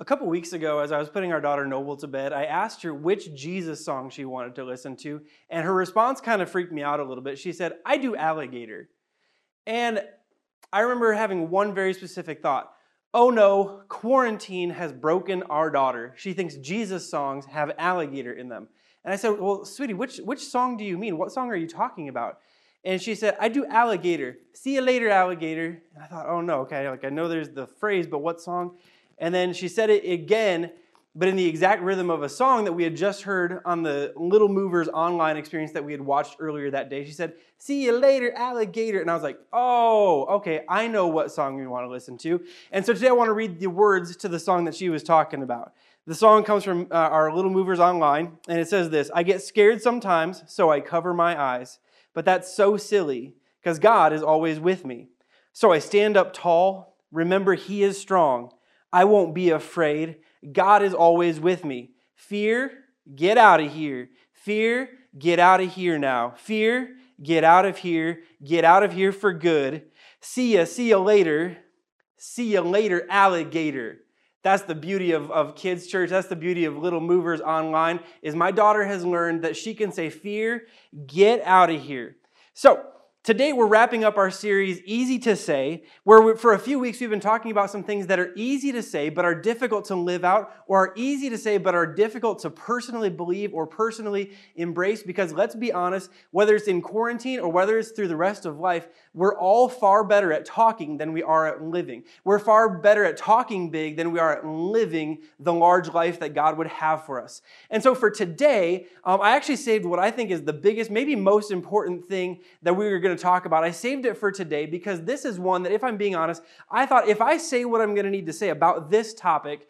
A couple weeks ago, as I was putting our daughter Noble to bed, I asked her which Jesus song she wanted to listen to, and her response kind of freaked me out a little bit. She said, I do alligator. And I remember having one very specific thought. Oh no, quarantine has broken our daughter. She thinks Jesus songs have alligator in them. And I said, Well, sweetie, which, which song do you mean? What song are you talking about? And she said, I do alligator. See you later, alligator. And I thought, oh no, okay, like I know there's the phrase, but what song? And then she said it again, but in the exact rhythm of a song that we had just heard on the Little Movers online experience that we had watched earlier that day. She said, See you later, alligator. And I was like, Oh, okay, I know what song we want to listen to. And so today I want to read the words to the song that she was talking about. The song comes from uh, our Little Movers online, and it says this I get scared sometimes, so I cover my eyes. But that's so silly, because God is always with me. So I stand up tall, remember He is strong. I won't be afraid. God is always with me. Fear, get out of here. Fear, get out of here now. Fear, get out of here. Get out of here for good. See ya, see ya later. See ya later, alligator. That's the beauty of, of kids' church. That's the beauty of little movers online. Is my daughter has learned that she can say, Fear, get out of here. So Today, we're wrapping up our series, Easy to Say, where for a few weeks we've been talking about some things that are easy to say but are difficult to live out, or are easy to say but are difficult to personally believe or personally embrace. Because let's be honest, whether it's in quarantine or whether it's through the rest of life, we're all far better at talking than we are at living. We're far better at talking big than we are at living the large life that God would have for us. And so for today, um, I actually saved what I think is the biggest, maybe most important thing that we were going going to talk about. I saved it for today because this is one that, if I'm being honest, I thought if I say what I'm going to need to say about this topic,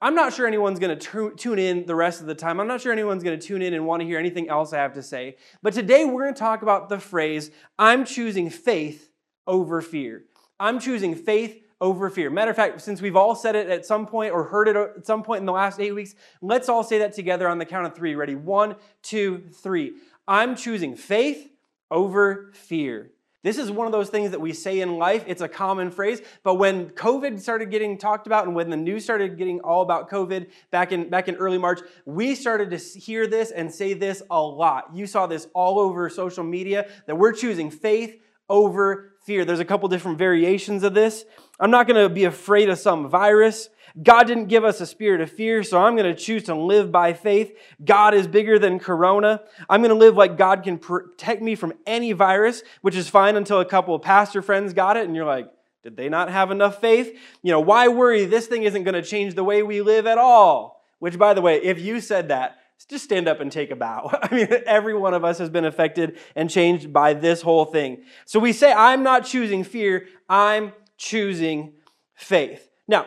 I'm not sure anyone's going to tune in the rest of the time. I'm not sure anyone's going to tune in and want to hear anything else I have to say. But today we're going to talk about the phrase, I'm choosing faith over fear. I'm choosing faith over fear. Matter of fact, since we've all said it at some point or heard it at some point in the last eight weeks, let's all say that together on the count of three. Ready? One, two, three. I'm choosing faith over fear. This is one of those things that we say in life. It's a common phrase, but when COVID started getting talked about and when the news started getting all about COVID back in back in early March, we started to hear this and say this a lot. You saw this all over social media that we're choosing faith over fear. There's a couple different variations of this. I'm not going to be afraid of some virus. God didn't give us a spirit of fear, so I'm going to choose to live by faith. God is bigger than corona. I'm going to live like God can protect me from any virus, which is fine until a couple of pastor friends got it, and you're like, did they not have enough faith? You know, why worry? This thing isn't going to change the way we live at all. Which, by the way, if you said that, just stand up and take a bow. I mean, every one of us has been affected and changed by this whole thing. So we say, I'm not choosing fear, I'm choosing faith. Now,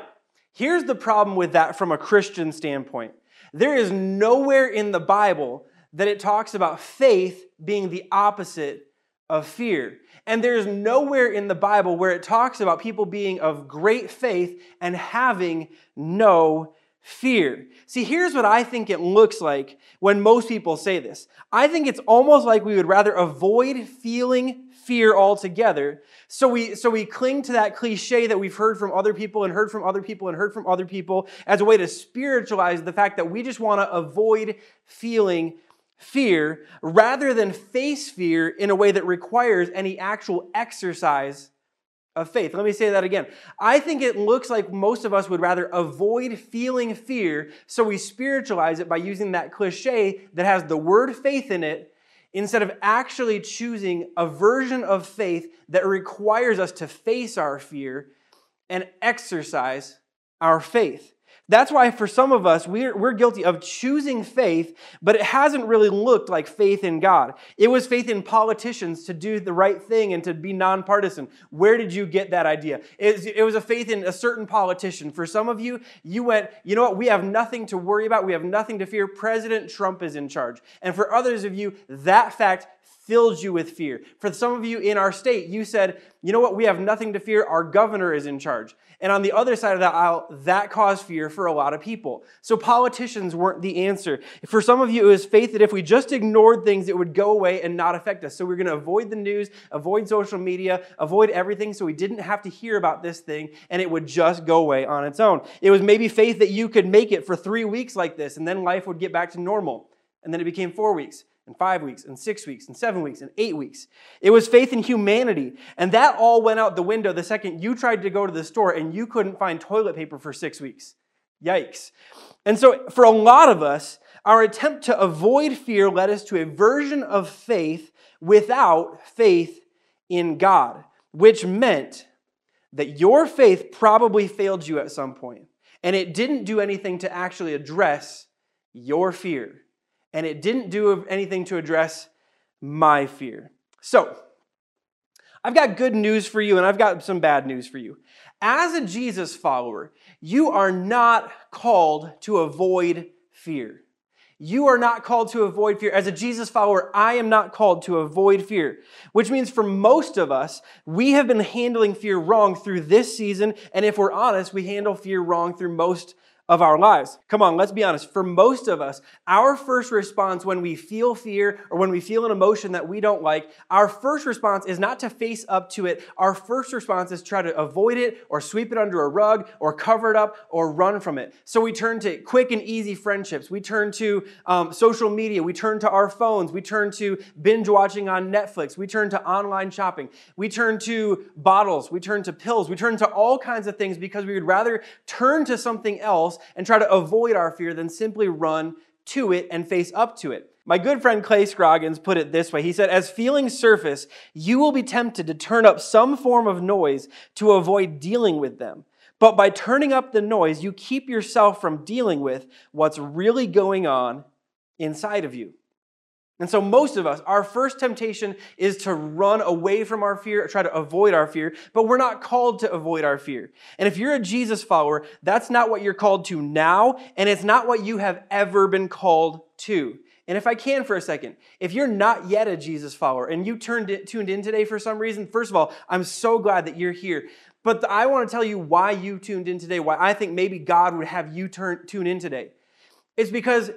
Here's the problem with that from a Christian standpoint there is nowhere in the Bible that it talks about faith being the opposite of fear. And there's nowhere in the Bible where it talks about people being of great faith and having no fear. See, here's what I think it looks like when most people say this. I think it's almost like we would rather avoid feeling fear altogether. So we, so we cling to that cliche that we've heard from other people and heard from other people and heard from other people as a way to spiritualize the fact that we just want to avoid feeling fear rather than face fear in a way that requires any actual exercise of faith. Let me say that again. I think it looks like most of us would rather avoid feeling fear, so we spiritualize it by using that cliche that has the word faith in it instead of actually choosing a version of faith that requires us to face our fear and exercise our faith. That's why, for some of us, we're, we're guilty of choosing faith, but it hasn't really looked like faith in God. It was faith in politicians to do the right thing and to be nonpartisan. Where did you get that idea? It, it was a faith in a certain politician. For some of you, you went, you know what, we have nothing to worry about, we have nothing to fear. President Trump is in charge. And for others of you, that fact filled you with fear. For some of you in our state, you said, you know what, we have nothing to fear, our governor is in charge. And on the other side of that aisle, that caused fear for a lot of people. So politicians weren't the answer. For some of you, it was faith that if we just ignored things, it would go away and not affect us. So we're going to avoid the news, avoid social media, avoid everything so we didn't have to hear about this thing and it would just go away on its own. It was maybe faith that you could make it for three weeks like this and then life would get back to normal. And then it became four weeks and five weeks and six weeks and seven weeks and eight weeks. It was faith in humanity. And that all went out the window the second you tried to go to the store and you couldn't find toilet paper for six weeks. Yikes. And so, for a lot of us, our attempt to avoid fear led us to a version of faith without faith in God, which meant that your faith probably failed you at some point, and it didn't do anything to actually address your fear and it didn't do anything to address my fear. So, I've got good news for you and I've got some bad news for you. As a Jesus follower, you are not called to avoid fear. You are not called to avoid fear. As a Jesus follower, I am not called to avoid fear, which means for most of us, we have been handling fear wrong through this season. And if we're honest, we handle fear wrong through most of our lives. Come on, let's be honest. For most of us, our first response when we feel fear or when we feel an emotion that we don't like, our first response is not to face up to it. Our first response is try to avoid it or sweep it under a rug or cover it up or run from it. So we turn to quick and easy friendships. We turn to um, social media. We turn to our phones. We turn to binge watching on Netflix. We turn to online shopping. We turn to bottles. We turn to pills. We turn to all kinds of things because we would rather turn to something else and try to avoid our fear than simply run to it and face up to it. My good friend Clay Scroggins put it this way. He said, As feelings surface, you will be tempted to turn up some form of noise to avoid dealing with them. But by turning up the noise, you keep yourself from dealing with what's really going on inside of you. And so, most of us, our first temptation is to run away from our fear, try to avoid our fear, but we're not called to avoid our fear. And if you're a Jesus follower, that's not what you're called to now, and it's not what you have ever been called to. And if I can for a second, if you're not yet a Jesus follower and you turned tuned in today for some reason, first of all, I'm so glad that you're here. But I want to tell you why you tuned in today, why I think maybe God would have you turn, tune in today. It's because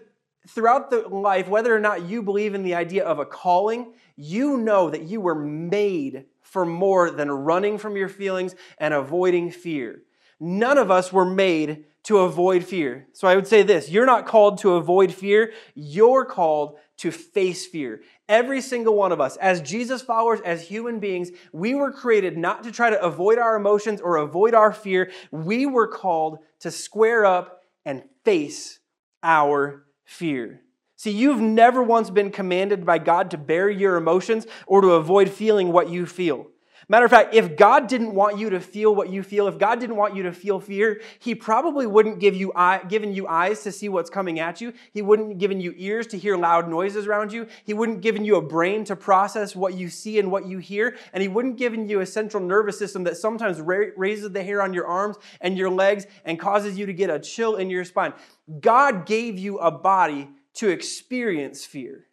throughout the life, whether or not you believe in the idea of a calling, you know that you were made for more than running from your feelings and avoiding fear. None of us were made to avoid fear. So I would say this you're not called to avoid fear, you're called to face fear. Every single one of us, as Jesus followers, as human beings, we were created not to try to avoid our emotions or avoid our fear. We were called to square up and face our fear. See, you've never once been commanded by God to bury your emotions or to avoid feeling what you feel. Matter of fact, if God didn't want you to feel what you feel, if God didn't want you to feel fear, He probably wouldn't give you eye, given you eyes to see what's coming at you. He wouldn't given you ears to hear loud noises around you. He wouldn't given you a brain to process what you see and what you hear, and He wouldn't given you a central nervous system that sometimes ra- raises the hair on your arms and your legs and causes you to get a chill in your spine. God gave you a body to experience fear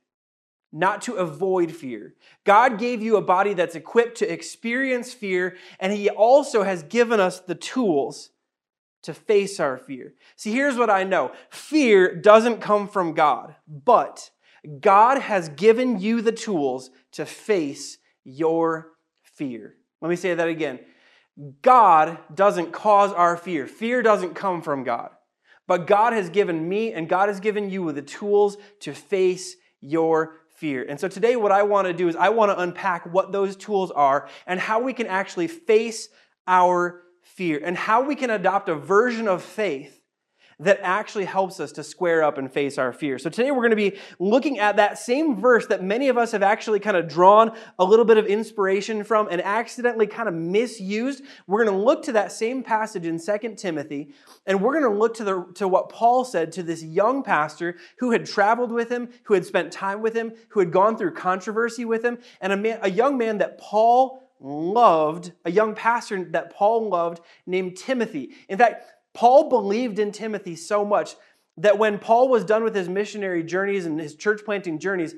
not to avoid fear. God gave you a body that's equipped to experience fear, and He also has given us the tools to face our fear. See, here's what I know fear doesn't come from God, but God has given you the tools to face your fear. Let me say that again. God doesn't cause our fear. Fear doesn't come from God. But God has given me and God has given you the tools to face your fear. And so today, what I want to do is I want to unpack what those tools are and how we can actually face our fear and how we can adopt a version of faith that actually helps us to square up and face our fear. So today we're going to be looking at that same verse that many of us have actually kind of drawn a little bit of inspiration from and accidentally kind of misused. We're going to look to that same passage in 2 Timothy and we're going to look to the to what Paul said to this young pastor who had traveled with him, who had spent time with him, who had gone through controversy with him, and a, man, a young man that Paul loved, a young pastor that Paul loved named Timothy. In fact, Paul believed in Timothy so much that when Paul was done with his missionary journeys and his church planting journeys,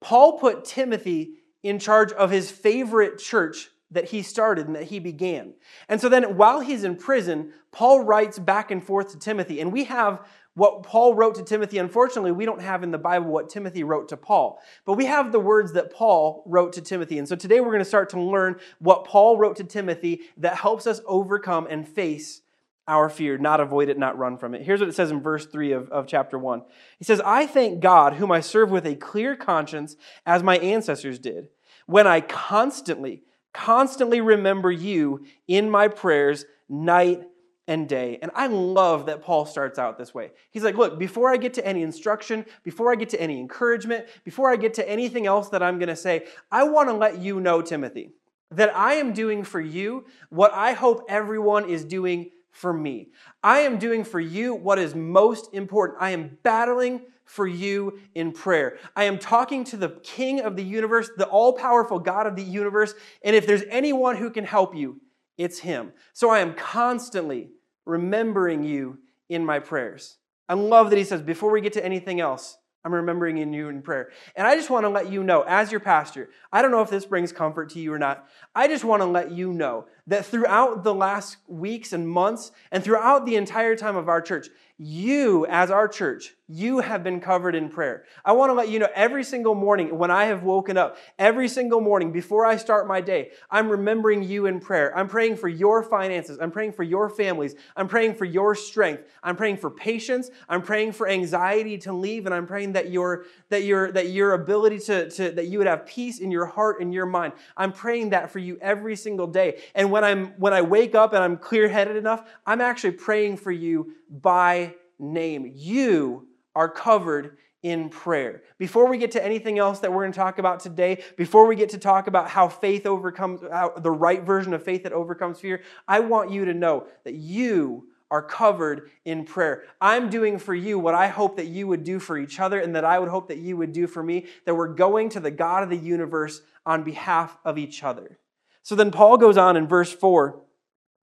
Paul put Timothy in charge of his favorite church that he started and that he began. And so then while he's in prison, Paul writes back and forth to Timothy. And we have what Paul wrote to Timothy. Unfortunately, we don't have in the Bible what Timothy wrote to Paul, but we have the words that Paul wrote to Timothy. And so today we're going to start to learn what Paul wrote to Timothy that helps us overcome and face our fear, not avoid it, not run from it. Here's what it says in verse 3 of, of chapter 1. He says, I thank God, whom I serve with a clear conscience, as my ancestors did, when I constantly, constantly remember you in my prayers night and day. And I love that Paul starts out this way. He's like, Look, before I get to any instruction, before I get to any encouragement, before I get to anything else that I'm going to say, I want to let you know, Timothy, that I am doing for you what I hope everyone is doing for me. I am doing for you what is most important. I am battling for you in prayer. I am talking to the King of the universe, the all powerful God of the universe, and if there's anyone who can help you, it's Him. So I am constantly remembering you in my prayers. I love that He says, before we get to anything else, I'm remembering in you in prayer. And I just want to let you know, as your pastor, I don't know if this brings comfort to you or not. I just want to let you know that throughout the last weeks and months and throughout the entire time of our church, you, as our church, you have been covered in prayer. I want to let you know every single morning when I have woken up, every single morning before I start my day, I'm remembering you in prayer. I'm praying for your finances. I'm praying for your families. I'm praying for your strength. I'm praying for patience. I'm praying for anxiety to leave. And I'm praying that your, that your, that your ability to, to, that you would have peace in your heart and your mind. I'm praying that for you every single day. And when I'm, when I wake up and I'm clear headed enough, I'm actually praying for you by name. You are covered in prayer. Before we get to anything else that we're going to talk about today, before we get to talk about how faith overcomes, how the right version of faith that overcomes fear, I want you to know that you are covered in prayer. I'm doing for you what I hope that you would do for each other and that I would hope that you would do for me, that we're going to the God of the universe on behalf of each other. So then Paul goes on in verse 4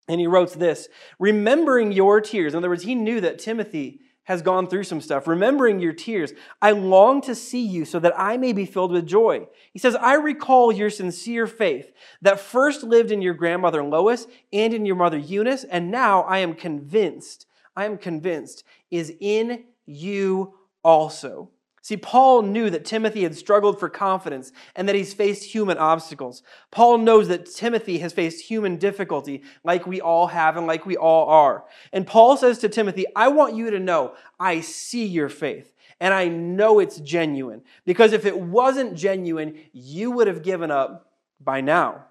and he wrote this Remembering your tears. In other words, he knew that Timothy has gone through some stuff. Remembering your tears, I long to see you so that I may be filled with joy. He says, I recall your sincere faith that first lived in your grandmother Lois and in your mother Eunice, and now I am convinced, I am convinced, is in you also. See, Paul knew that Timothy had struggled for confidence and that he's faced human obstacles. Paul knows that Timothy has faced human difficulty like we all have and like we all are. And Paul says to Timothy, I want you to know I see your faith and I know it's genuine. Because if it wasn't genuine, you would have given up by now.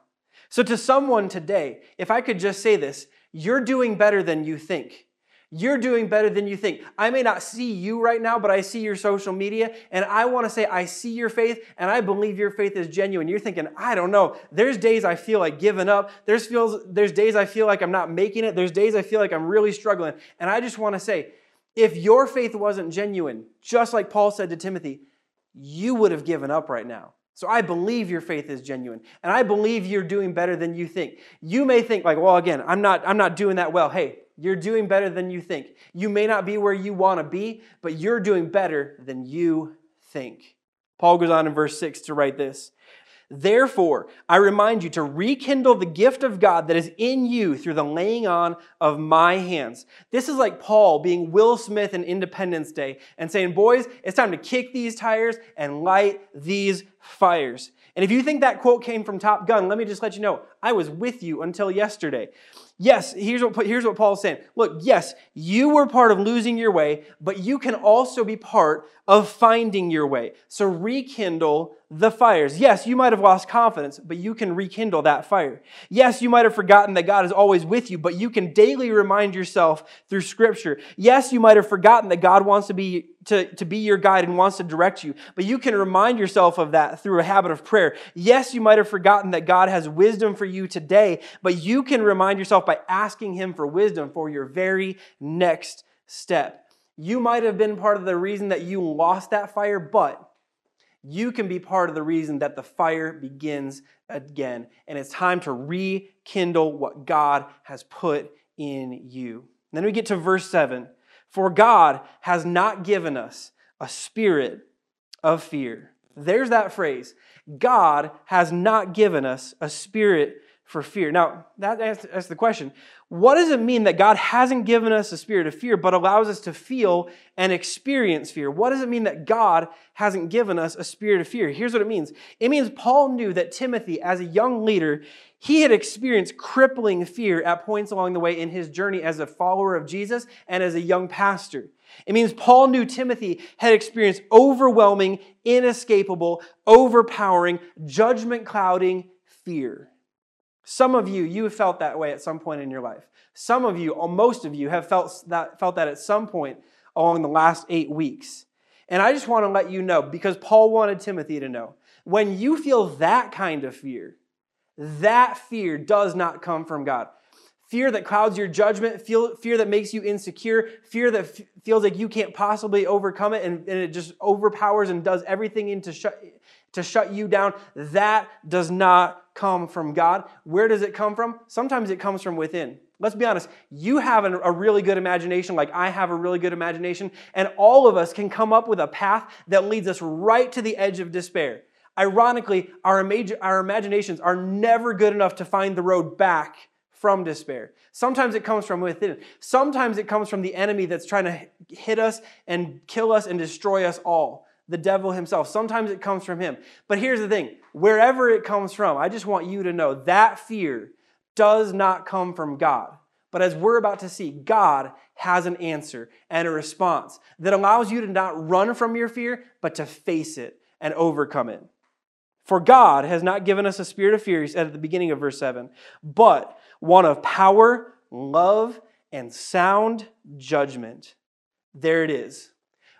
So, to someone today, if I could just say this, you're doing better than you think. You're doing better than you think. I may not see you right now, but I see your social media, and I want to say, I see your faith, and I believe your faith is genuine. You're thinking, I don't know. There's days I feel like giving up. There's, feels, there's days I feel like I'm not making it. There's days I feel like I'm really struggling. And I just want to say, if your faith wasn't genuine, just like Paul said to Timothy, you would have given up right now. So I believe your faith is genuine, and I believe you're doing better than you think. You may think like, well, again, I'm not, I'm not doing that well. Hey, you're doing better than you think. You may not be where you want to be, but you're doing better than you think. Paul goes on in verse 6 to write this Therefore, I remind you to rekindle the gift of God that is in you through the laying on of my hands. This is like Paul being Will Smith in Independence Day and saying, Boys, it's time to kick these tires and light these fires. And if you think that quote came from Top Gun, let me just let you know I was with you until yesterday. Yes, here's what, here's what Paul's saying. Look, yes, you were part of losing your way, but you can also be part of finding your way. So rekindle the fires. Yes, you might have lost confidence, but you can rekindle that fire. Yes, you might have forgotten that God is always with you, but you can daily remind yourself through scripture. Yes, you might have forgotten that God wants to be to, to be your guide and wants to direct you, but you can remind yourself of that through a habit of prayer. Yes, you might have forgotten that God has wisdom for you today, but you can remind yourself by asking him for wisdom for your very next step. You might have been part of the reason that you lost that fire, but you can be part of the reason that the fire begins again. And it's time to rekindle what God has put in you. Then we get to verse 7 For God has not given us a spirit of fear, There's that phrase. God has not given us a spirit for fear. Now, that, that's, the question. What does it mean that God hasn't given us a spirit of fear, but allows us to feel and experience fear? What does it mean that God hasn't given us a spirit of fear? Here's what it means it means Paul knew that Timothy, as a young leader, he had experienced crippling fear at points along the way in his journey as a follower of Jesus and as a young pastor. It means Paul knew Timothy had experienced overwhelming, inescapable, overpowering, judgment clouding fear. Some of you, you have felt that way at some point in your life. Some of you, or most of you, have felt that, felt that at some point along the last eight weeks. And I just want to let you know, because Paul wanted Timothy to know, when you feel that kind of fear, that fear does not come from God. Fear that clouds your judgment, fear that makes you insecure, fear that feels like you can't possibly overcome it and, and, it just overpowers and does everything into shut, to shut you down, that does not come from God. Where does it come from? Sometimes it comes from within. Let's be honest, you have a really good imagination, like I have a really good imagination, and all of us can come up with a path that leads us right to the edge of despair. Ironically, our, imag- our imaginations are never good enough to find the road back from despair. Sometimes it comes from within. Sometimes it comes from the enemy that's trying to hit us and kill us and destroy us all the devil himself. Sometimes it comes from him. But here's the thing wherever it comes from, I just want you to know that fear does not come from God. But as we're about to see, God has an answer and a response that allows you to not run from your fear, but to face it and overcome it. For God has not given us a spirit of fear, he said at the beginning of verse 7, but one of power, love, and sound judgment. There it is.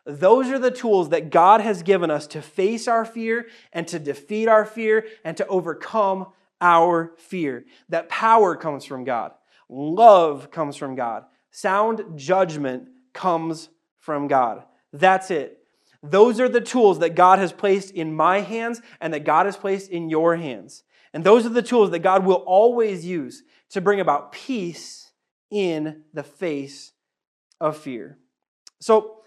Those are the tools that God has given us to face our fear and to defeat our fear and to overcome our fear. That power comes from God, love comes from God, sound judgment comes from God. That's it. Those are the tools that God has placed in my hands and that God has placed in your hands. And those are the tools that God will always use to bring about peace in the face of fear. So,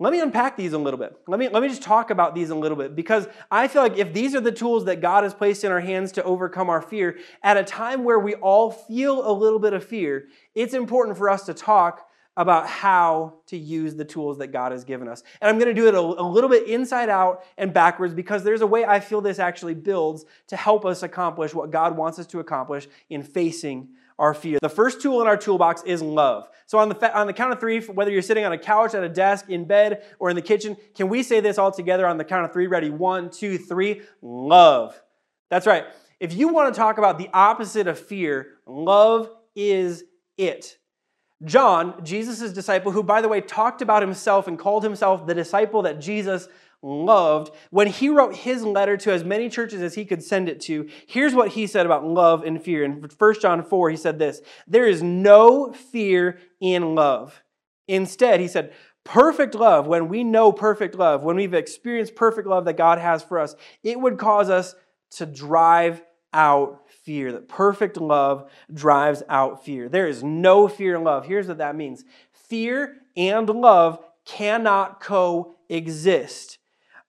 let me unpack these a little bit. Let me, let me just talk about these a little bit because I feel like if these are the tools that God has placed in our hands to overcome our fear, at a time where we all feel a little bit of fear, it's important for us to talk about how to use the tools that God has given us. And I'm going to do it a, a, little bit inside out and backwards because there's a way I feel this actually builds to help us accomplish what God wants us to accomplish in facing our fear. The first tool in our toolbox is love. So on the, on the count of three, whether you're sitting on a couch, at a desk, in bed, or in the kitchen, can we say this all together on the count of three? Ready? One, two, three. Love. That's right. If you want to talk about the opposite of fear, love is it. John, Jesus' disciple, who, by the way, talked about himself and called himself the disciple that Jesus loved, when he wrote his letter to as many churches as he could send it to, here's what he said about love and fear. In 1 John 4, he said this There is no fear in love. Instead, he said, Perfect love, when we know perfect love, when we've experienced perfect love that God has for us, it would cause us to drive out fear. That perfect love drives out fear. There is no fear in love. Here's what that means fear and love cannot coexist.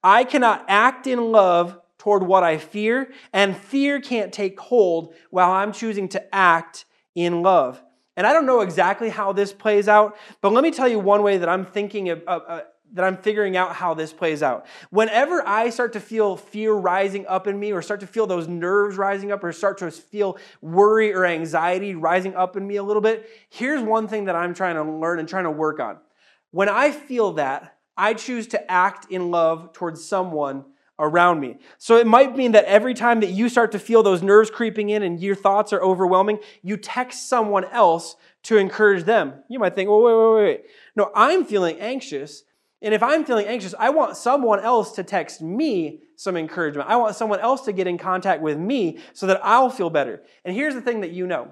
I cannot act in love toward what I fear, and fear can't take hold while I'm choosing to act in love. And I don't know exactly how this plays out, but let me tell you one way that I'm thinking of, uh, that I'm figuring out how this plays out. Whenever I start to feel fear rising up in me, or start to feel those nerves rising up, or start to feel worry or anxiety rising up in me a little bit, here's one thing that I'm trying to learn and trying to work on. When I feel that, I choose to act in love towards someone around me. So it might mean that every time that you start to feel those nerves creeping in and your thoughts are overwhelming, you text someone else to encourage them. You might think, well, wait, wait, wait. Wait. No, I'm feeling anxious. And if I'm feeling anxious, I want someone else to text me some encouragement. I want someone else to get in contact with me so that I'll feel better. And here's the thing that you know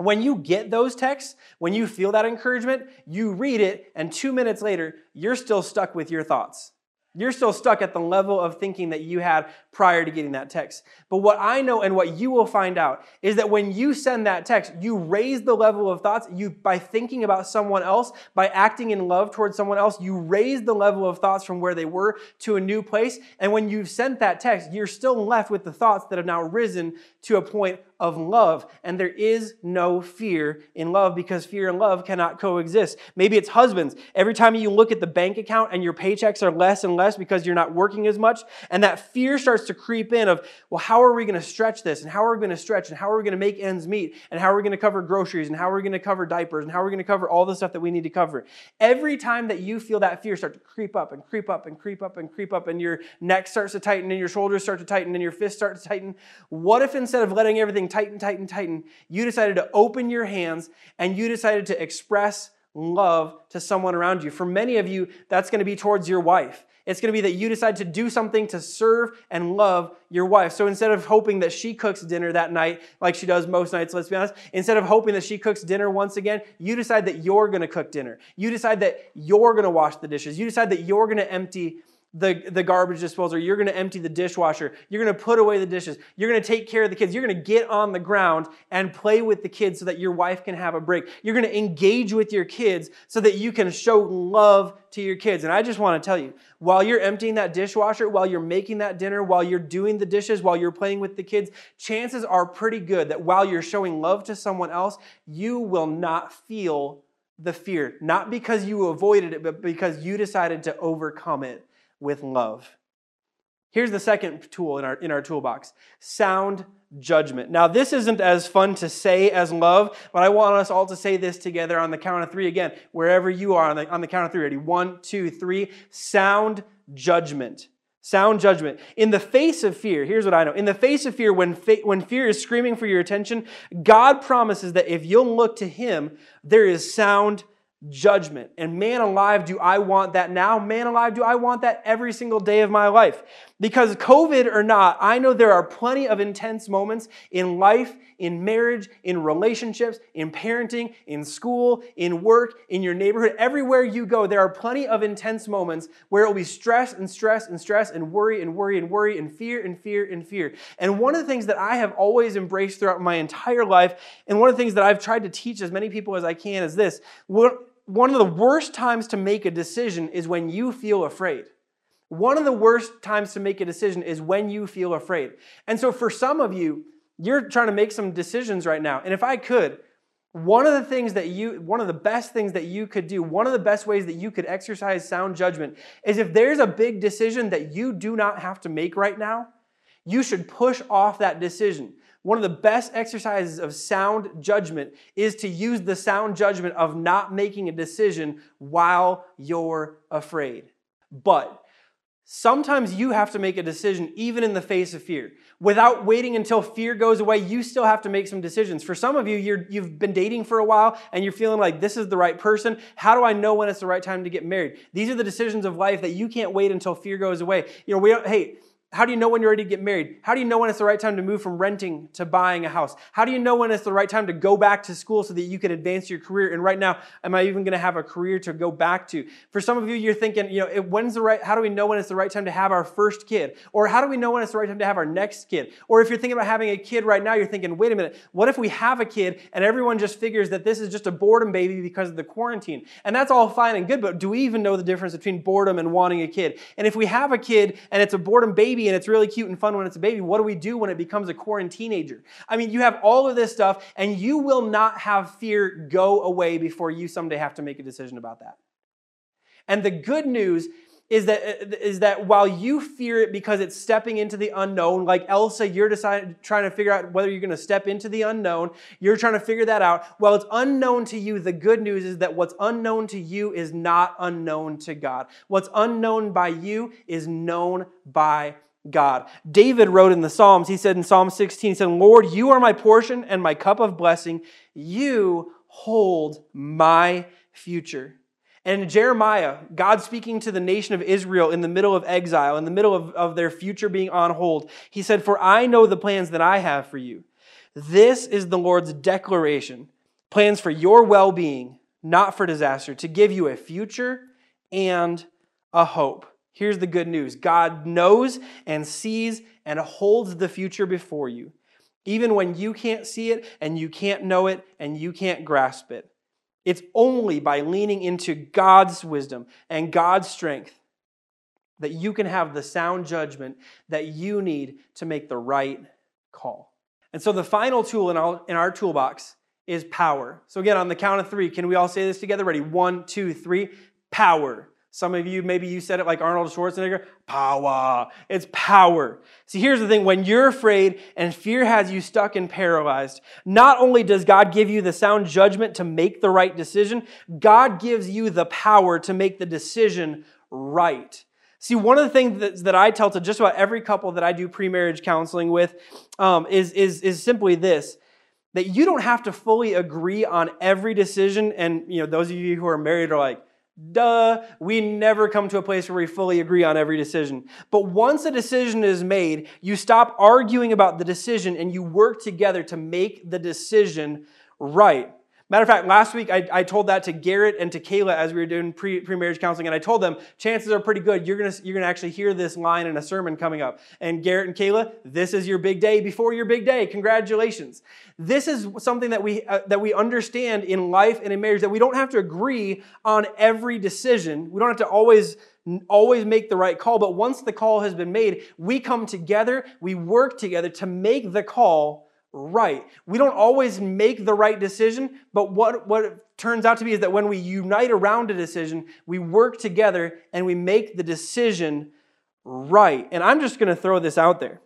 when you get those texts, when you feel that encouragement, you read it, and two minutes later, you're still stuck with your thoughts. You're still stuck at the level of thinking that you had prior to getting that text. But what I know and what you will find out is that when you send that text, you raise the level of thoughts. You by thinking about someone else, by acting in love towards someone else, you raise the level of thoughts from where they were to a new place. And when you've sent that text, you're still left with the thoughts that have now risen to a point of love. And there is no fear in love because fear and love cannot coexist. Maybe it's husbands. Every time you look at the bank account and your paychecks are less and less because you're not working as much, and that fear starts to creep in of, well, how are we going to stretch this? And how are we going to stretch? And how are we going to make ends meet? And how are we going to cover groceries? And how are we going to cover diapers? And how are we going to cover all the stuff that we need to cover? Every time that you feel that fear start to creep up and creep up and creep up and creep up, and your neck starts to tighten and your shoulders start to tighten and your fists start to tighten, what if instead of letting everything tighten, tighten, tighten, you decided to open your hands and you decided to express love to someone around you. For many of you, that's going to be towards your wife. It's going to be that you decide to do something to serve and love your wife. So instead of hoping that she cooks dinner that night, like she does most nights, let's be honest, instead of hoping that she cooks dinner once again, you decide that you're going to cook dinner. You decide that you're going to wash the dishes. You decide that you're going to empty the, the garbage disposal. You're going to empty the dishwasher. You're going to put away the dishes. You're going to take care of the kids. You're going to get on the ground and play with the kids so that your wife can have a break. You're going to engage with your kids so that you can show love to your kids. And I just want to tell you, while you're emptying that dishwasher, while you're making that dinner, while you're doing the dishes, while you're playing with the kids, chances are pretty good that while you're showing love to someone else, you will not feel the fear. Not because you avoided it, but because you decided to overcome it with love. Here's the second tool in our, in our toolbox sound judgment. Now, this isn't as fun to say as love, but I want us all to say this together on the count of three again, wherever you are on the, on the count of three. Ready? One, two, three. Sound judgment. Sound judgment. In the face of fear, here's what I know. In the face of fear, when, when fear is screaming for your attention, God promises that if you'll look to Him, there is sound judgment. And man alive, do I want that now? Man alive, do I want that every single day of my life? Because COVID or not, I know there are plenty of intense moments in life, in marriage, in relationships, in parenting, in school, in work, in your neighborhood. Everywhere you go, there are plenty of intense moments where it will be stress and stress and stress and worry and worry and worry and fear and fear and fear. And one of the things that I have always embraced throughout my entire life, and one of the things that I've tried to teach as many people as I can is this one of the worst times to make a decision is when you feel afraid. One of the worst times to make a decision is when you feel afraid. And so for some of you, you're trying to make some decisions right now. And if I could, one of the things that you, one of the best things that you could do, one of the best ways that you could exercise sound judgment is if there's a big decision that you do not have to make right now, you should push off that decision. One of the best exercises of sound judgment is to use the sound judgment of not making a decision while you're afraid. But sometimes you have to make a decision even in the face of fear. Without waiting until fear goes away, you still have to make some decisions. For some of you, you have been dating for a while and you're feeling like this is the right person. How do I know when it's the right time to get married? These are the decisions of life that you can't wait until fear goes away. You know, we don't, hey, how do you know when you're ready to get married? How do you know when it's the right time to move from renting to buying a house? How do you know when it's the right time to go back to school so that you can advance your career? And right now, am I even going to have a career to go back to? For some of you, you're thinking, you know, when's the right, how do we know when it's the right time to have our first kid? Or how do we know when it's the right time to have our next kid? Or if you're thinking about having a kid right now, you're thinking, wait a minute, what if we have a kid and everyone just figures that this is just a boredom baby because of the quarantine? And that's all fine and good, but do we even know the difference between boredom and wanting a kid? And if we have a kid and it's a boredom baby and it's really cute and fun when it's a baby. What do we do when it becomes a quarantine teenager? I mean, you have all of this stuff, and you will not have fear go away before you someday have to make a decision about that. And the good news is that, is that while you fear it because it's stepping into the unknown, like Elsa, you're deciding, trying to figure out whether you're going to step into the unknown, you're trying to figure that out. While it's unknown to you, the good news is that what's unknown to you is not unknown to God. What's unknown by you is known by God. David wrote in the Psalms, he said in Psalm 16, he said, Lord, you are my portion and my cup of blessing. You hold my future. And Jeremiah, God speaking to the nation of Israel in the middle of exile, in the middle of, of their future being on hold, he said, For I know the plans that I have for you. This is the Lord's declaration plans for your well being, not for disaster, to give you a future and a hope. Here's the good news God knows and sees and holds the future before you, even when you can't see it and you can't know it and you can't grasp it. It's only by leaning into God's wisdom and God's strength that you can have the sound judgment that you need to make the right call. And so the final tool in our, in our toolbox is power. So again, on the count of three, can we all say this together? Ready? One, two, three. Power. Some of you, maybe you said it like Arnold Schwarzenegger power. It's power. See, here's the thing when you're afraid and fear has you stuck and paralyzed, not only does God give you the sound judgment to make the right decision, God gives you the power to make the decision right. See, one of the things that, that I tell to just about every couple that I do pre marriage counseling with um, is, is, is simply this that you don't have to fully agree on every decision. And, you know, those of you who are married are like, Duh, we never come to a place where we fully agree on every decision. But once a decision is made, you stop arguing about the decision and you work together to make the decision right. Matter of fact, last week I, I told that to Garrett and to Kayla as we were doing pre marriage counseling, and I told them chances are pretty good you're gonna you're gonna actually hear this line in a sermon coming up. And Garrett and Kayla, this is your big day before your big day. Congratulations! This is something that we uh, that we understand in life and in marriage that we don't have to agree on every decision. We don't have to always always make the right call, but once the call has been made, we come together, we work together to make the call right. We don't always make the right decision, but what, what it turns out to be is that when we unite around a decision, we work together and we make the decision right. And I'm just going to throw this out there.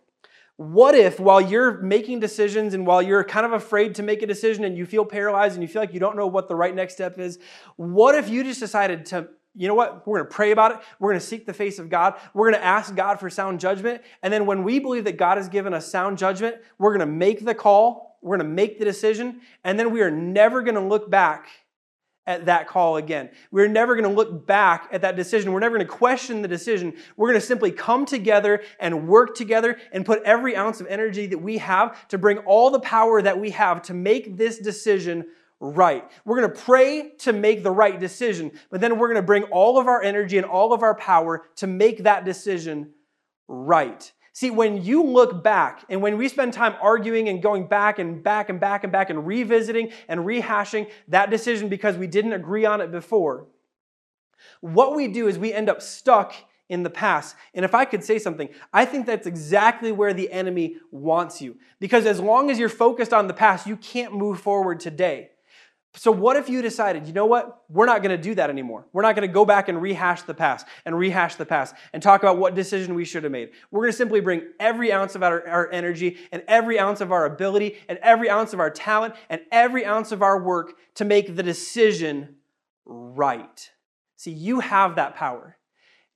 What if, while you're making decisions and while you're kind of afraid to make a decision and you feel paralyzed and you feel like you don't know what the right next step is, what if you just decided to you know what? We're going to pray about it. We're going to seek the face of God. We're going to ask God for sound judgment. And then when we believe that God has given us sound judgment, we're going to make the call. We're going to make the decision. And then we are never going to look back at that call again. We're never going to look back at that decision. We're never going to question the decision. We're going to simply come together and work together and put every ounce of energy that we have to bring all the power that we have to make this decision right. We're going to pray to make the right decision, but then we're going to bring all of our energy and all of our power to make that decision right. See, when you look back and when we spend time arguing and going back and back and back and back and revisiting and rehashing that decision because we didn't agree on it before, what we do is we end up stuck in the past. And if I could say something, I think that's exactly where the enemy wants you. Because as long as you're focused on the past, you can't move forward today. So, what if you decided, you know what? We're not going to do that anymore. We're not going to go back and rehash the past and rehash the past and talk about what decision we should have made. We're going to simply bring every ounce of our, our energy and every ounce of our ability and every ounce of our talent and every ounce of our work to make the decision right. See, you have that power.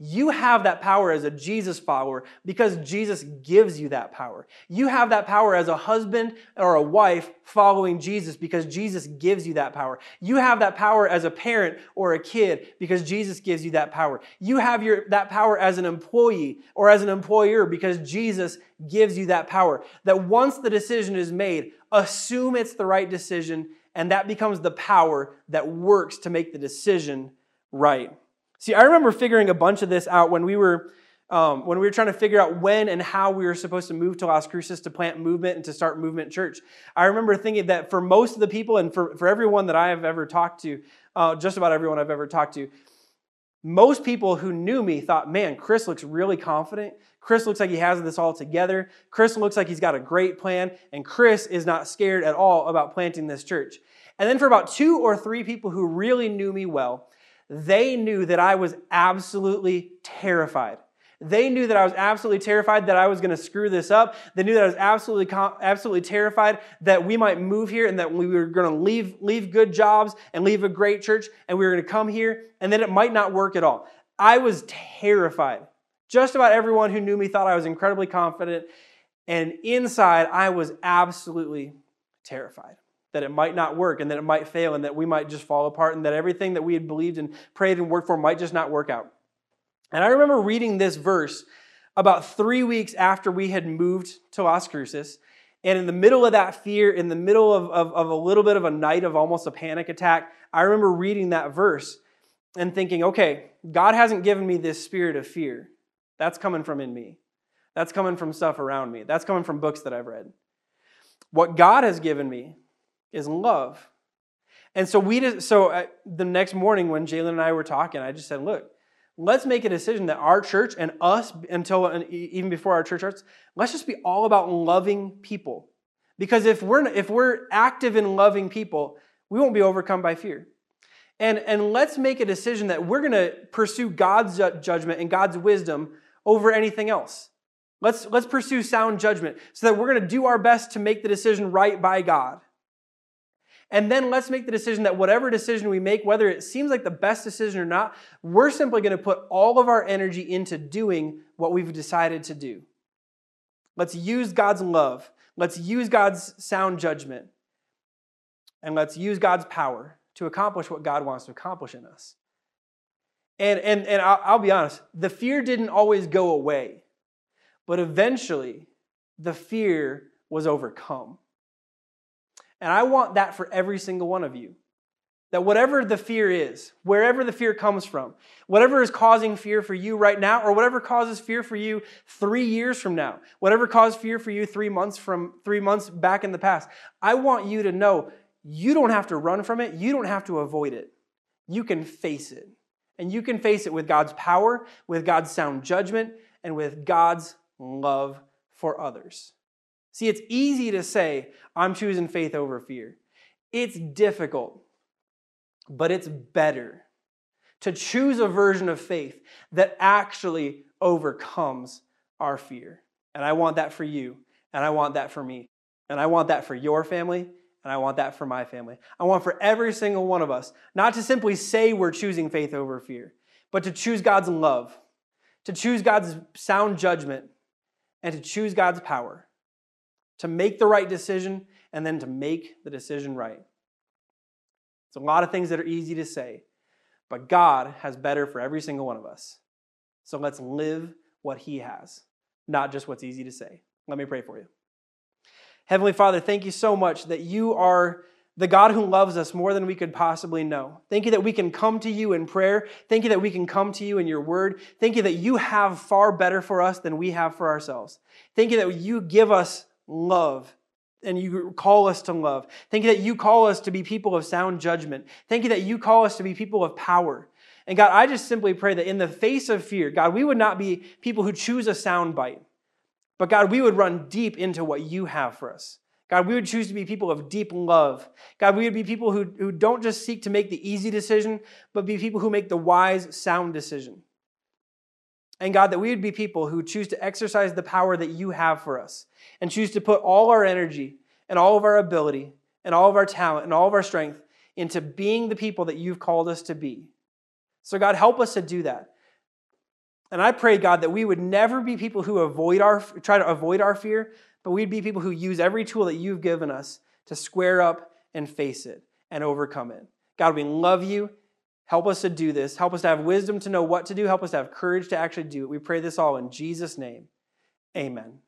You have that power as a Jesus follower because Jesus gives you that power. You have that power as a husband or a wife following Jesus because Jesus gives you that power. You have that power as a parent or a kid because Jesus gives you that power. You have your, that power as an employee or as an employer because Jesus gives you that power. That once the decision is made, assume it's the right decision and that becomes the power that works to make the decision right. See, I remember figuring a bunch of this out when we were um, when we were trying to figure out when and how we were supposed to move to Las Cruces to plant movement and to start movement church. I remember thinking that for most of the people and for, for everyone that I have ever talked to, uh, just about everyone I've ever talked to, most people who knew me thought, man, Chris looks really confident. Chris looks like he has this all together. Chris looks like he's got a great plan. And Chris is not scared at all about planting this church. And then for about two or three people who really knew me well, they knew that I was absolutely terrified. They knew that I was absolutely terrified that I was going to screw this up. They knew that I was absolutely, absolutely terrified that we might move here and that we were going to leave, leave good jobs and leave a great church and we were going to come here and then it might not work at all. I was terrified. Just about everyone who knew me thought I was incredibly confident. And inside, I was absolutely terrified that it might not work and that it might fail and that we might just fall apart and that everything that we had believed and prayed and worked for might just not work out. And I remember reading this verse about three weeks after we had moved to Las Cruces. And in the middle of that fear, in the middle of, of, of a little bit of a night of almost a panic attack, I remember reading that verse. and thinking, okay, God hasn't given me this spirit of fear. That's coming from in me. That's coming from stuff around me. That's coming from books that I've read. What God has given me is love. And so we did, so uh, the next morning when Jalen and I were talking, I just said, look, let's make a decision that our church and us until even before our church starts, let's just be all about loving people. Because if we're if we're active in loving people, we won't be overcome by fear. And, and let's make a decision that we're going to pursue God's judgment and God's wisdom over anything else. Let's, let's pursue sound judgment so that we're going to do our best to make the decision right by God. And then let's make the decision that whatever decision we make, whether it seems like the best decision or not, we're simply going to put all of our energy into doing what we've decided to do. Let's use God's love. Let's use God's sound judgment. And let's use God's power to accomplish what God wants to accomplish in us. And, and, and I'll, I'll be honest, the fear didn't always go away, but eventually the fear was overcome. And I want that for every single one of you. That whatever the fear is, wherever the fear comes from, whatever is causing fear for you right now, or whatever causes fear for you three years from now, whatever caused fear for you three months from three months back in the past, I want you to know you don't have to run from it, you don't have to avoid it. You can face it. And you can face it with God's power, with God's sound judgment, and with God's love for others. See, it's easy to say, I'm choosing faith over fear. It's difficult, but it's better to choose a version of faith that actually overcomes our fear. And I want that for you, and I want that for me, and I want that for your family, and I want that for my family. I want for every single one of us not to simply say we're choosing faith over fear, but to choose God's love, to choose God's sound judgment, and to choose God's power to make the right decision and then to make the decision right. It's a lot of things that are easy to say, but God has better for every single one of us. So let's live what He has, not just what's easy to say. Let me pray for you. Heavenly Father, thank you so much that you are the God who loves us more than we could possibly know. Thank you that we can come to you in prayer. Thank you that we can come to you in your word. Thank you that you have far better for us than we have for ourselves. Thank you that you give us love and you call us to love. Thank you that you call us to be people of sound judgment. Thank you that you call us to be people of power. And God, I just simply pray that in the face of fear, God, we would not be people who choose a sound bite, but God, we would run deep into what you have for us. God, we would choose to be people of deep love. God, we would be people who, who don't just seek to make the easy decision, but be people who make the wise, sound decision. And God, that we would be people who choose to exercise the power that you have for us and choose to put all our energy and all of our ability and all of our talent and all of our strength into being the people that you've called us to be. So, God, help us to do that. And I pray, God, that we would never be people who avoid our, try to avoid our fear, but we'd be people who use every tool that you've given us to square up and face it and overcome it. God, we love you Help us to do this. Help us to have wisdom to know what to do. Help us to have courage to actually do it. We pray this all in Jesus' name. Amen.